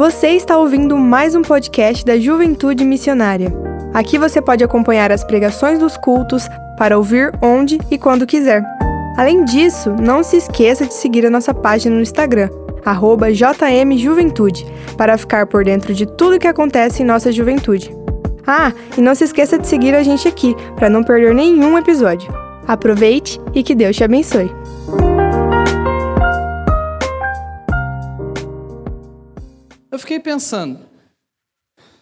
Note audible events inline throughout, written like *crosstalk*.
Você está ouvindo mais um podcast da Juventude Missionária. Aqui você pode acompanhar as pregações dos cultos para ouvir onde e quando quiser. Além disso, não se esqueça de seguir a nossa página no Instagram, JMJuventude, para ficar por dentro de tudo que acontece em nossa juventude. Ah, e não se esqueça de seguir a gente aqui, para não perder nenhum episódio. Aproveite e que Deus te abençoe. Fiquei pensando,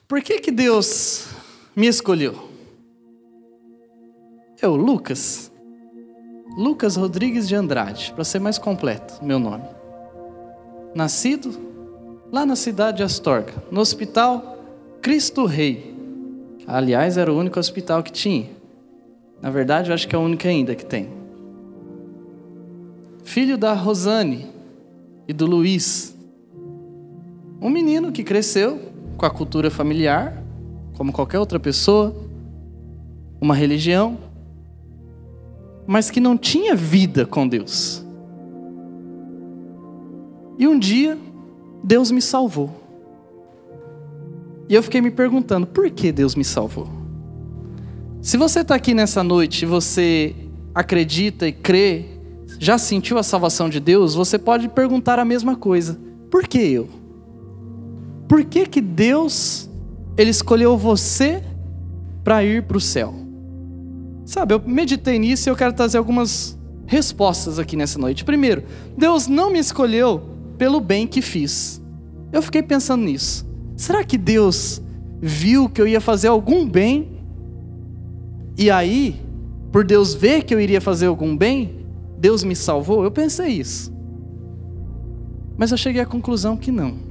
por que que Deus me escolheu? Eu, Lucas. Lucas Rodrigues de Andrade, para ser mais completo, meu nome. Nascido lá na cidade de Astorga, no Hospital Cristo Rei. Aliás, era o único hospital que tinha. Na verdade, eu acho que é o único ainda que tem. Filho da Rosane e do Luiz. Um menino que cresceu com a cultura familiar, como qualquer outra pessoa, uma religião, mas que não tinha vida com Deus. E um dia, Deus me salvou. E eu fiquei me perguntando, por que Deus me salvou? Se você está aqui nessa noite e você acredita e crê, já sentiu a salvação de Deus, você pode perguntar a mesma coisa: por que eu? Por que, que Deus ele escolheu você para ir para o céu? Sabe, eu meditei nisso e eu quero trazer algumas respostas aqui nessa noite. Primeiro, Deus não me escolheu pelo bem que fiz. Eu fiquei pensando nisso. Será que Deus viu que eu ia fazer algum bem? E aí, por Deus ver que eu iria fazer algum bem, Deus me salvou? Eu pensei isso. Mas eu cheguei à conclusão que não.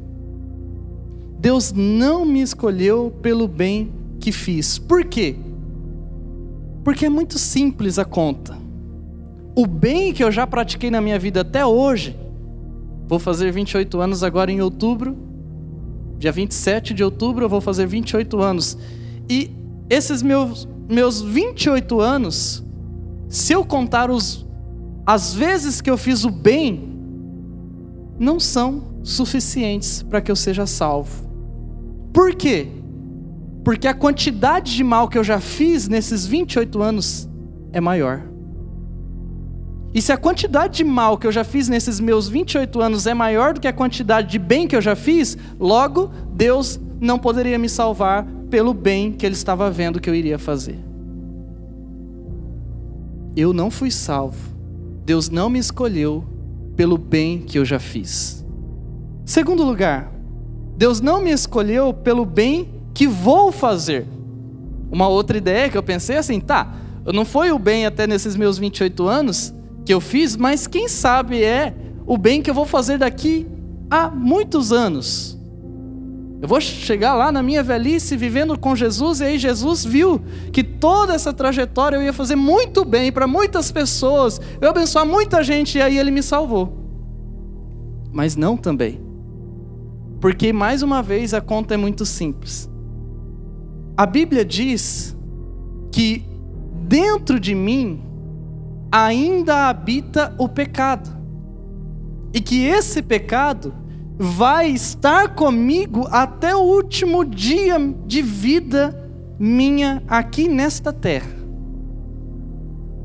Deus não me escolheu pelo bem que fiz. Por quê? Porque é muito simples a conta. O bem que eu já pratiquei na minha vida até hoje, vou fazer 28 anos agora em outubro, dia 27 de outubro eu vou fazer 28 anos. E esses meus, meus 28 anos, se eu contar os, as vezes que eu fiz o bem, não são suficientes para que eu seja salvo. Por quê? Porque a quantidade de mal que eu já fiz nesses 28 anos é maior. E se a quantidade de mal que eu já fiz nesses meus 28 anos é maior do que a quantidade de bem que eu já fiz, logo Deus não poderia me salvar pelo bem que Ele estava vendo que eu iria fazer. Eu não fui salvo. Deus não me escolheu pelo bem que eu já fiz. Segundo lugar, Deus não me escolheu pelo bem que vou fazer. Uma outra ideia que eu pensei é assim, tá, não foi o bem até nesses meus 28 anos que eu fiz, mas quem sabe é o bem que eu vou fazer daqui a muitos anos. Eu vou chegar lá na minha velhice vivendo com Jesus, e aí Jesus viu que toda essa trajetória eu ia fazer muito bem para muitas pessoas, eu abençoar muita gente, e aí ele me salvou. Mas não também. Porque, mais uma vez, a conta é muito simples. A Bíblia diz que dentro de mim ainda habita o pecado. E que esse pecado vai estar comigo até o último dia de vida minha aqui nesta terra.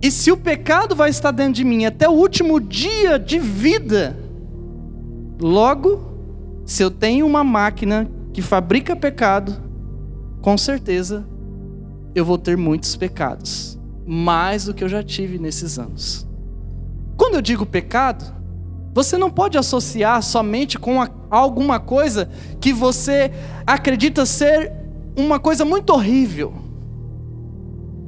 E se o pecado vai estar dentro de mim até o último dia de vida, logo, se eu tenho uma máquina que fabrica pecado, com certeza eu vou ter muitos pecados, mais do que eu já tive nesses anos. Quando eu digo pecado, você não pode associar somente com alguma coisa que você acredita ser uma coisa muito horrível.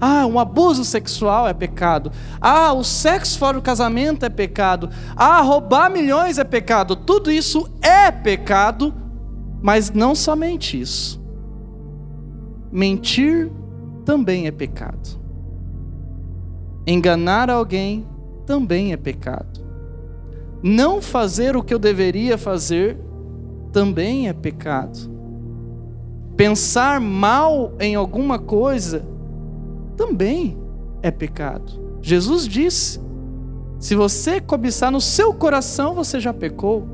Ah, um abuso sexual é pecado. Ah, o sexo fora do casamento é pecado. Ah, roubar milhões é pecado. Tudo isso é pecado, mas não somente isso. Mentir também é pecado. Enganar alguém também é pecado. Não fazer o que eu deveria fazer também é pecado. Pensar mal em alguma coisa também é pecado. Jesus disse: se você cobiçar no seu coração, você já pecou.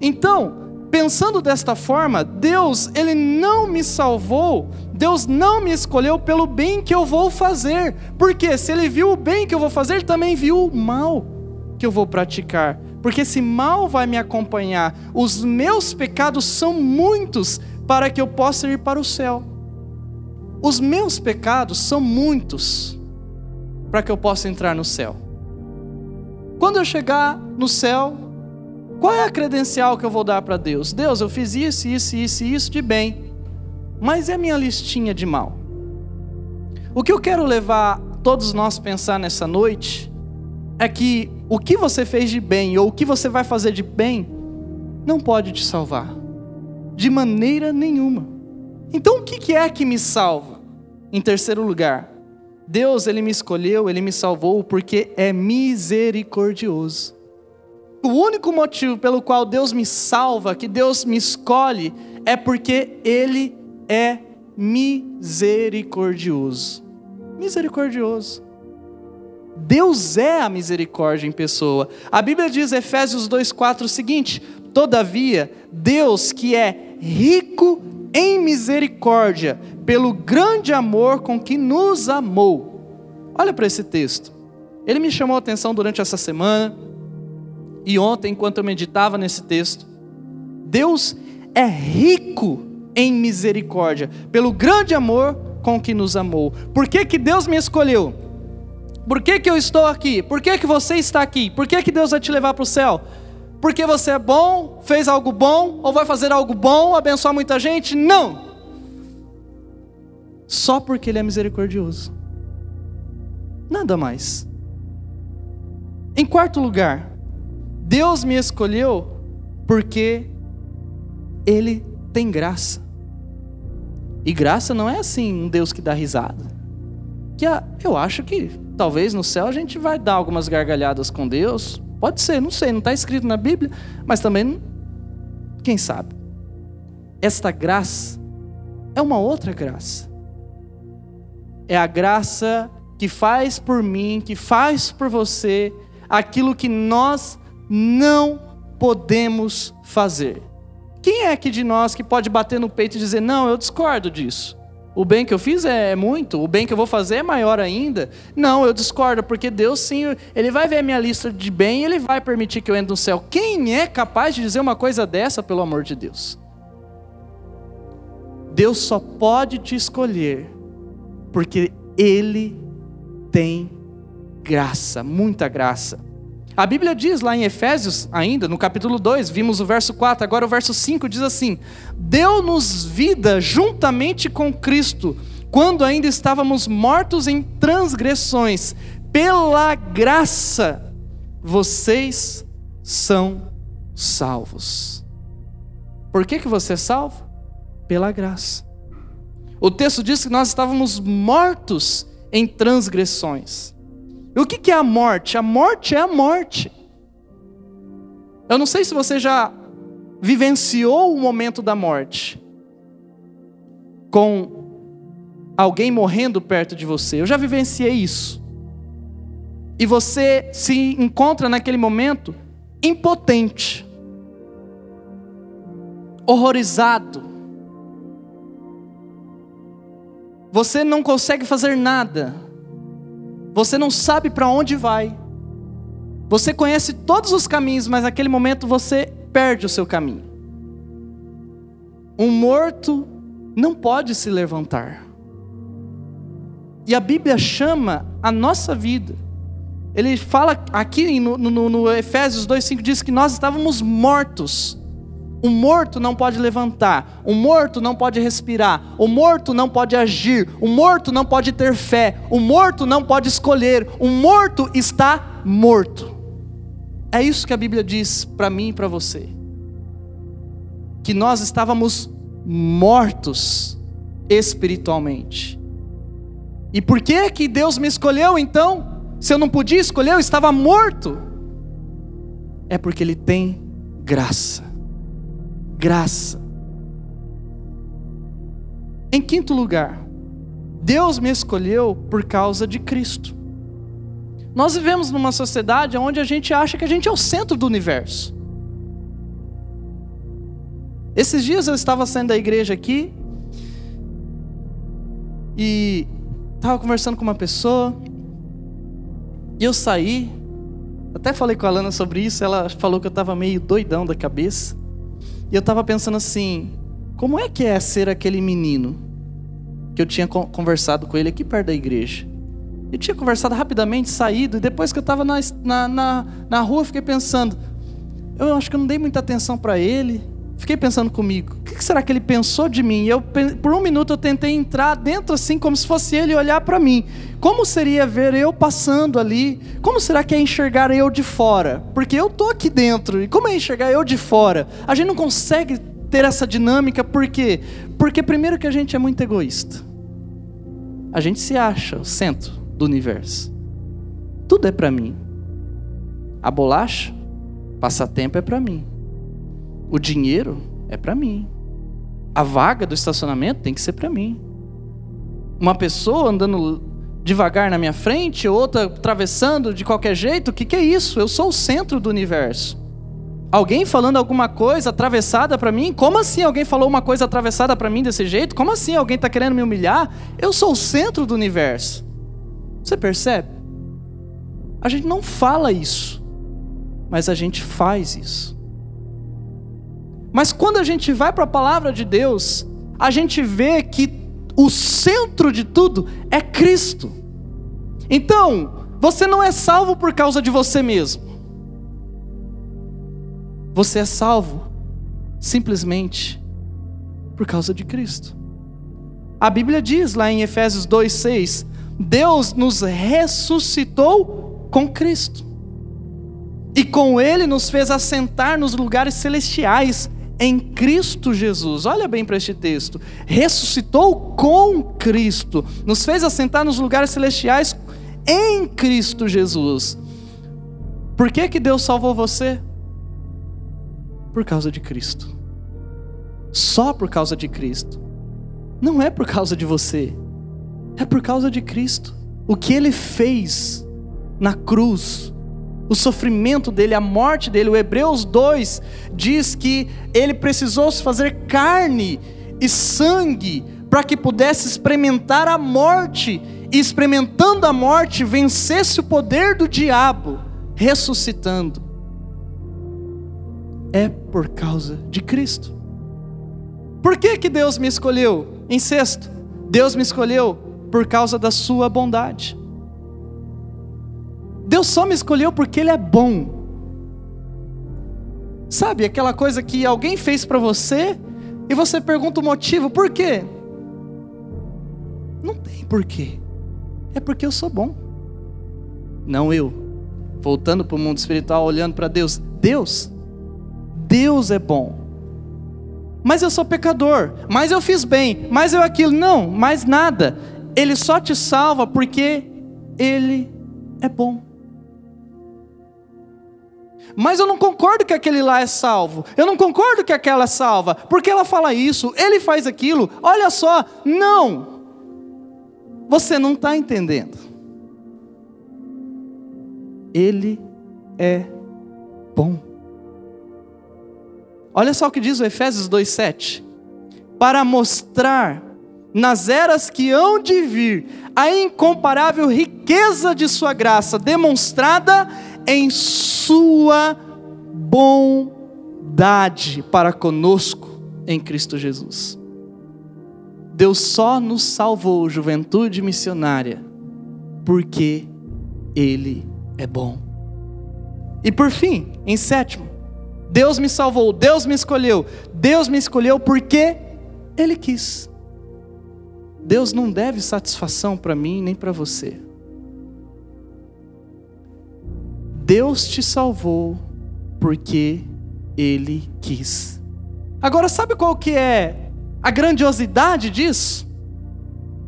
Então, pensando desta forma, Deus, ele não me salvou, Deus não me escolheu pelo bem que eu vou fazer. Porque se ele viu o bem que eu vou fazer, também viu o mal que eu vou praticar. Porque esse mal vai me acompanhar. Os meus pecados são muitos para que eu possa ir para o céu. Os meus pecados são muitos para que eu possa entrar no céu. Quando eu chegar no céu, qual é a credencial que eu vou dar para Deus? Deus, eu fiz isso, isso, isso isso de bem, mas é minha listinha de mal. O que eu quero levar todos nós a pensar nessa noite é que o que você fez de bem ou o que você vai fazer de bem não pode te salvar, de maneira nenhuma. Então o que é que me salva? Em terceiro lugar, Deus ele me escolheu, ele me salvou porque é misericordioso. O único motivo pelo qual Deus me salva, que Deus me escolhe, é porque Ele é misericordioso. Misericordioso. Deus é a misericórdia em pessoa. A Bíblia diz, Efésios 2,4, o seguinte: Todavia, Deus que é rico em misericórdia, pelo grande amor com que nos amou. Olha para esse texto. Ele me chamou a atenção durante essa semana e ontem, enquanto eu meditava nesse texto, Deus é rico em misericórdia, pelo grande amor com que nos amou. Por que, que Deus me escolheu? Por que, que eu estou aqui? Por que, que você está aqui? Por que, que Deus vai te levar para o céu? Porque você é bom, fez algo bom, ou vai fazer algo bom, abençoar muita gente? Não! Só porque Ele é misericordioso. Nada mais. Em quarto lugar, Deus me escolheu porque Ele tem graça. E graça não é assim um Deus que dá risada. Que eu acho que talvez no céu a gente vai dar algumas gargalhadas com Deus. Pode ser, não sei, não está escrito na Bíblia, mas também, quem sabe. Esta graça é uma outra graça. É a graça que faz por mim, que faz por você aquilo que nós não podemos fazer. Quem é aqui de nós que pode bater no peito e dizer: Não, eu discordo disso? O bem que eu fiz é muito, o bem que eu vou fazer é maior ainda. Não, eu discordo, porque Deus sim, Ele vai ver a minha lista de bem e Ele vai permitir que eu entre no céu. Quem é capaz de dizer uma coisa dessa, pelo amor de Deus? Deus só pode te escolher, porque Ele tem graça, muita graça. A Bíblia diz lá em Efésios, ainda, no capítulo 2, vimos o verso 4, agora o verso 5 diz assim: Deu-nos vida juntamente com Cristo, quando ainda estávamos mortos em transgressões, pela graça vocês são salvos. Por que, que você é salvo? Pela graça. O texto diz que nós estávamos mortos em transgressões. E o que é a morte? A morte é a morte. Eu não sei se você já vivenciou o momento da morte com alguém morrendo perto de você. Eu já vivenciei isso. E você se encontra naquele momento impotente, horrorizado. Você não consegue fazer nada. Você não sabe para onde vai. Você conhece todos os caminhos, mas naquele momento você perde o seu caminho. Um morto não pode se levantar. E a Bíblia chama a nossa vida. Ele fala aqui no, no, no Efésios 2,5 diz que nós estávamos mortos o morto não pode levantar, o morto não pode respirar, o morto não pode agir, o morto não pode ter fé, o morto não pode escolher, o morto está morto. É isso que a Bíblia diz para mim e para você. Que nós estávamos mortos espiritualmente. E por que que Deus me escolheu então? Se eu não podia escolher, eu estava morto. É porque ele tem graça graça. Em quinto lugar, Deus me escolheu por causa de Cristo. Nós vivemos numa sociedade onde a gente acha que a gente é o centro do universo. Esses dias eu estava saindo da igreja aqui e estava conversando com uma pessoa e eu saí. Até falei com a Lana sobre isso, ela falou que eu estava meio doidão da cabeça. E eu estava pensando assim: como é que é ser aquele menino que eu tinha conversado com ele aqui perto da igreja? Eu tinha conversado rapidamente, saído, e depois que eu estava na, na, na, na rua, fiquei pensando: eu acho que eu não dei muita atenção para ele. Fiquei pensando comigo, o que será que ele pensou de mim? Eu, por um minuto eu tentei entrar dentro assim, como se fosse ele olhar para mim. Como seria ver eu passando ali? Como será que é enxergar eu de fora? Porque eu tô aqui dentro, e como é enxergar eu de fora? A gente não consegue ter essa dinâmica, por quê? Porque primeiro que a gente é muito egoísta. A gente se acha o centro do universo. Tudo é para mim. A bolacha, passatempo é para mim. O dinheiro é para mim. A vaga do estacionamento tem que ser para mim. Uma pessoa andando devagar na minha frente, outra atravessando de qualquer jeito, o que, que é isso? Eu sou o centro do universo. Alguém falando alguma coisa atravessada para mim? Como assim alguém falou uma coisa atravessada para mim desse jeito? Como assim alguém está querendo me humilhar? Eu sou o centro do universo. Você percebe? A gente não fala isso, mas a gente faz isso. Mas quando a gente vai para a palavra de Deus, a gente vê que o centro de tudo é Cristo. Então, você não é salvo por causa de você mesmo. Você é salvo simplesmente por causa de Cristo. A Bíblia diz lá em Efésios 2:6, Deus nos ressuscitou com Cristo. E com ele nos fez assentar nos lugares celestiais em Cristo Jesus. Olha bem para este texto. Ressuscitou com Cristo, nos fez assentar nos lugares celestiais em Cristo Jesus. Por que que Deus salvou você? por causa de Cristo. Só por causa de Cristo. Não é por causa de você. É por causa de Cristo. O que ele fez na cruz, o sofrimento dele, a morte dele. O Hebreus 2 diz que ele precisou se fazer carne e sangue para que pudesse experimentar a morte e experimentando a morte vencesse o poder do diabo, ressuscitando é por causa de Cristo. Por que, que Deus me escolheu? Em sexto, Deus me escolheu por causa da sua bondade. Deus só me escolheu porque Ele é bom. Sabe aquela coisa que alguém fez para você e você pergunta o motivo, por quê? Não tem porquê. É porque eu sou bom. Não eu. Voltando para o mundo espiritual, olhando para Deus. Deus Deus é bom. Mas eu sou pecador, mas eu fiz bem, mas eu aquilo. Não, mais nada. Ele só te salva porque Ele é bom. Mas eu não concordo que aquele lá é salvo. Eu não concordo que aquela é salva. Porque ela fala isso, ele faz aquilo. Olha só, não. Você não está entendendo. Ele é bom. Olha só o que diz o Efésios 2:7. Para mostrar nas eras que hão de vir a incomparável riqueza de sua graça demonstrada em sua bondade para conosco em Cristo Jesus. Deus só nos salvou, juventude missionária, porque Ele é bom. E por fim, em sétimo, Deus me salvou, Deus me escolheu. Deus me escolheu porque Ele quis. Deus não deve satisfação para mim nem para você. Deus te salvou porque Ele quis. Agora, sabe qual que é a grandiosidade disso?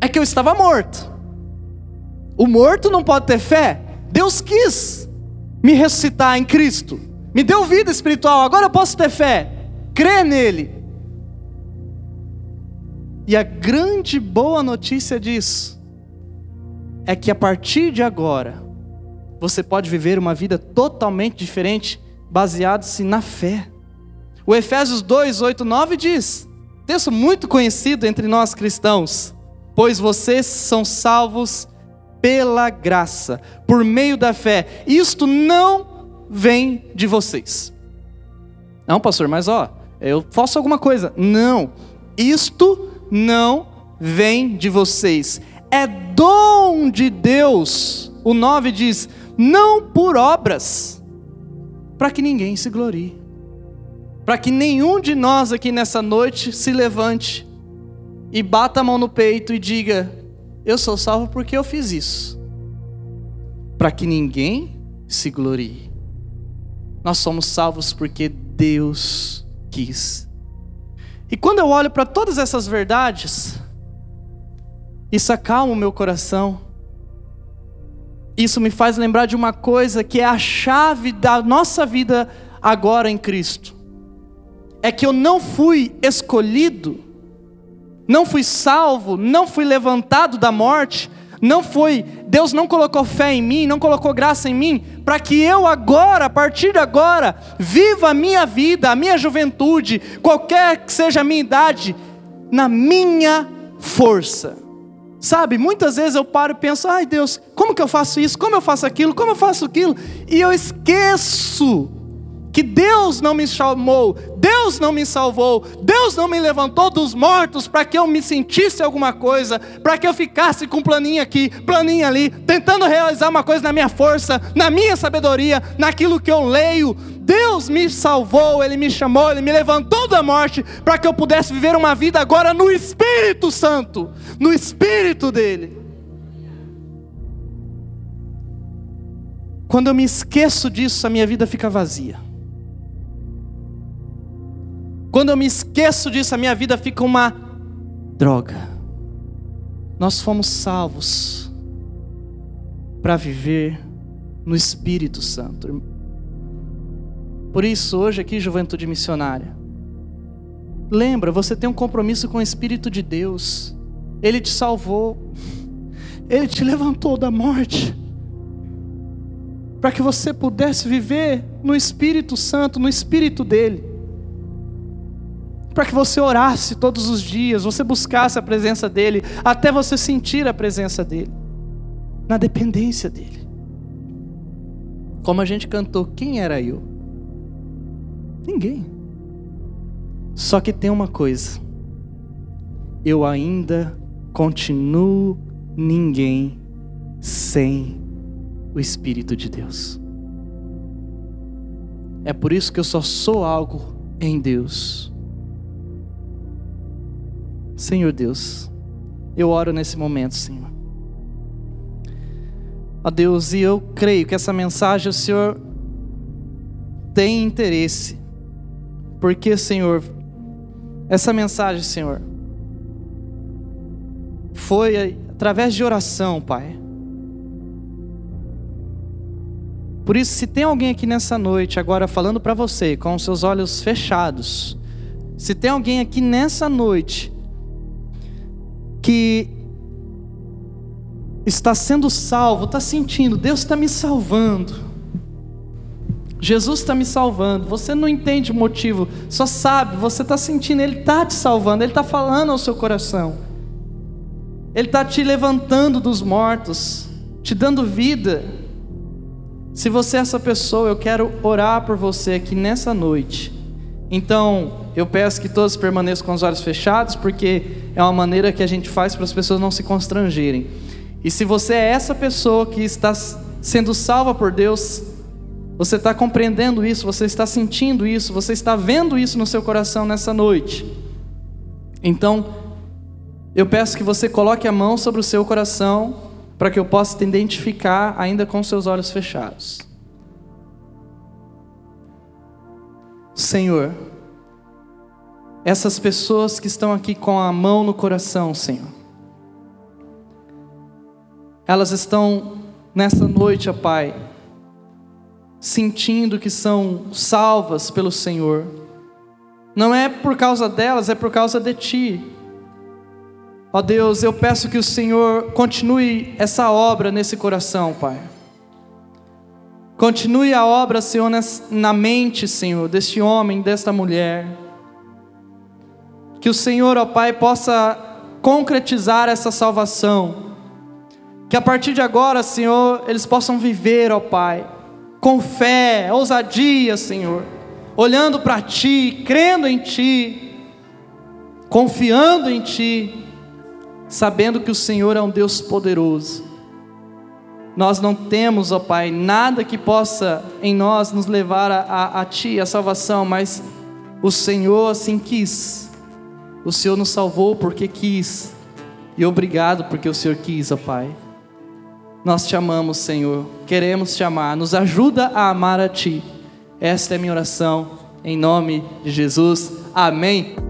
É que eu estava morto. O morto não pode ter fé. Deus quis me ressuscitar em Cristo. Me deu vida espiritual, agora eu posso ter fé. Crê nele. E a grande boa notícia disso é que a partir de agora você pode viver uma vida totalmente diferente, baseado-se na fé. O Efésios 2, 8, 9 diz, texto muito conhecido entre nós cristãos: Pois vocês são salvos pela graça, por meio da fé. Isto não vem de vocês. Não, pastor, mas ó, eu faço alguma coisa. Não, isto não vem de vocês. É dom de Deus. O 9 diz: não por obras, para que ninguém se glorie. Para que nenhum de nós aqui nessa noite se levante e bata a mão no peito e diga: Eu sou salvo porque eu fiz isso. Para que ninguém se glorie. Nós somos salvos porque Deus quis. E quando eu olho para todas essas verdades, isso acalma o meu coração. Isso me faz lembrar de uma coisa que é a chave da nossa vida agora em Cristo. É que eu não fui escolhido não fui salvo, não fui levantado da morte, não foi, Deus não colocou fé em mim, não colocou graça em mim, para que eu agora, a partir de agora, viva a minha vida, a minha juventude, qualquer que seja a minha idade, na minha força. Sabe, muitas vezes eu paro e penso, ai Deus, como que eu faço isso? Como eu faço aquilo? Como eu faço aquilo? E eu esqueço que Deus não me chamou, Deus não me salvou, Deus não me levantou dos mortos para que eu me sentisse alguma coisa, para que eu ficasse com planinho aqui, planinho ali, tentando realizar uma coisa na minha força, na minha sabedoria, naquilo que eu leio. Deus me salvou, Ele me chamou, Ele me levantou da morte para que eu pudesse viver uma vida agora no Espírito Santo, no Espírito dEle. Quando eu me esqueço disso, a minha vida fica vazia. Quando eu me esqueço disso, a minha vida fica uma droga. Nós fomos salvos para viver no Espírito Santo. Por isso, hoje aqui, juventude missionária, lembra, você tem um compromisso com o Espírito de Deus. Ele te salvou, *laughs* ele te levantou da morte, para que você pudesse viver no Espírito Santo, no Espírito dele para que você orasse todos os dias, você buscasse a presença dEle, até você sentir a presença dEle, na dependência dEle. Como a gente cantou, quem era eu? Ninguém. Só que tem uma coisa, eu ainda continuo ninguém sem o Espírito de Deus. É por isso que eu só sou algo em Deus Senhor Deus, eu oro nesse momento, Senhor. Ó Deus, e eu creio que essa mensagem o Senhor tem interesse, porque, Senhor, essa mensagem, Senhor, foi através de oração, Pai. Por isso, se tem alguém aqui nessa noite, agora falando para você, com os seus olhos fechados, se tem alguém aqui nessa noite, que está sendo salvo, está sentindo, Deus está me salvando. Jesus está me salvando. Você não entende o motivo, só sabe, você está sentindo, Ele está te salvando, Ele está falando ao seu coração. Ele está te levantando dos mortos, te dando vida. Se você é essa pessoa, eu quero orar por você aqui nessa noite. Então, eu peço que todos permaneçam com os olhos fechados, porque é uma maneira que a gente faz para as pessoas não se constrangerem. E se você é essa pessoa que está sendo salva por Deus, você está compreendendo isso, você está sentindo isso, você está vendo isso no seu coração nessa noite. Então, eu peço que você coloque a mão sobre o seu coração, para que eu possa te identificar ainda com seus olhos fechados. Senhor, essas pessoas que estão aqui com a mão no coração, Senhor. Elas estão nessa noite, ó Pai, sentindo que são salvas pelo Senhor. Não é por causa delas, é por causa de Ti. Ó Deus, eu peço que o Senhor continue essa obra nesse coração, Pai. Continue a obra, Senhor, na mente, Senhor, deste homem, desta mulher. Que o Senhor, ó Pai, possa concretizar essa salvação. Que a partir de agora, Senhor, eles possam viver, ó Pai, com fé, ousadia, Senhor, olhando para Ti, crendo em Ti, confiando em Ti, sabendo que o Senhor é um Deus poderoso. Nós não temos, ó Pai, nada que possa em nós nos levar a, a, a Ti, a salvação, mas o Senhor assim quis. O Senhor nos salvou porque quis. E obrigado porque o Senhor quis, ó Pai. Nós te amamos, Senhor. Queremos te amar. Nos ajuda a amar a Ti. Esta é minha oração. Em nome de Jesus. Amém.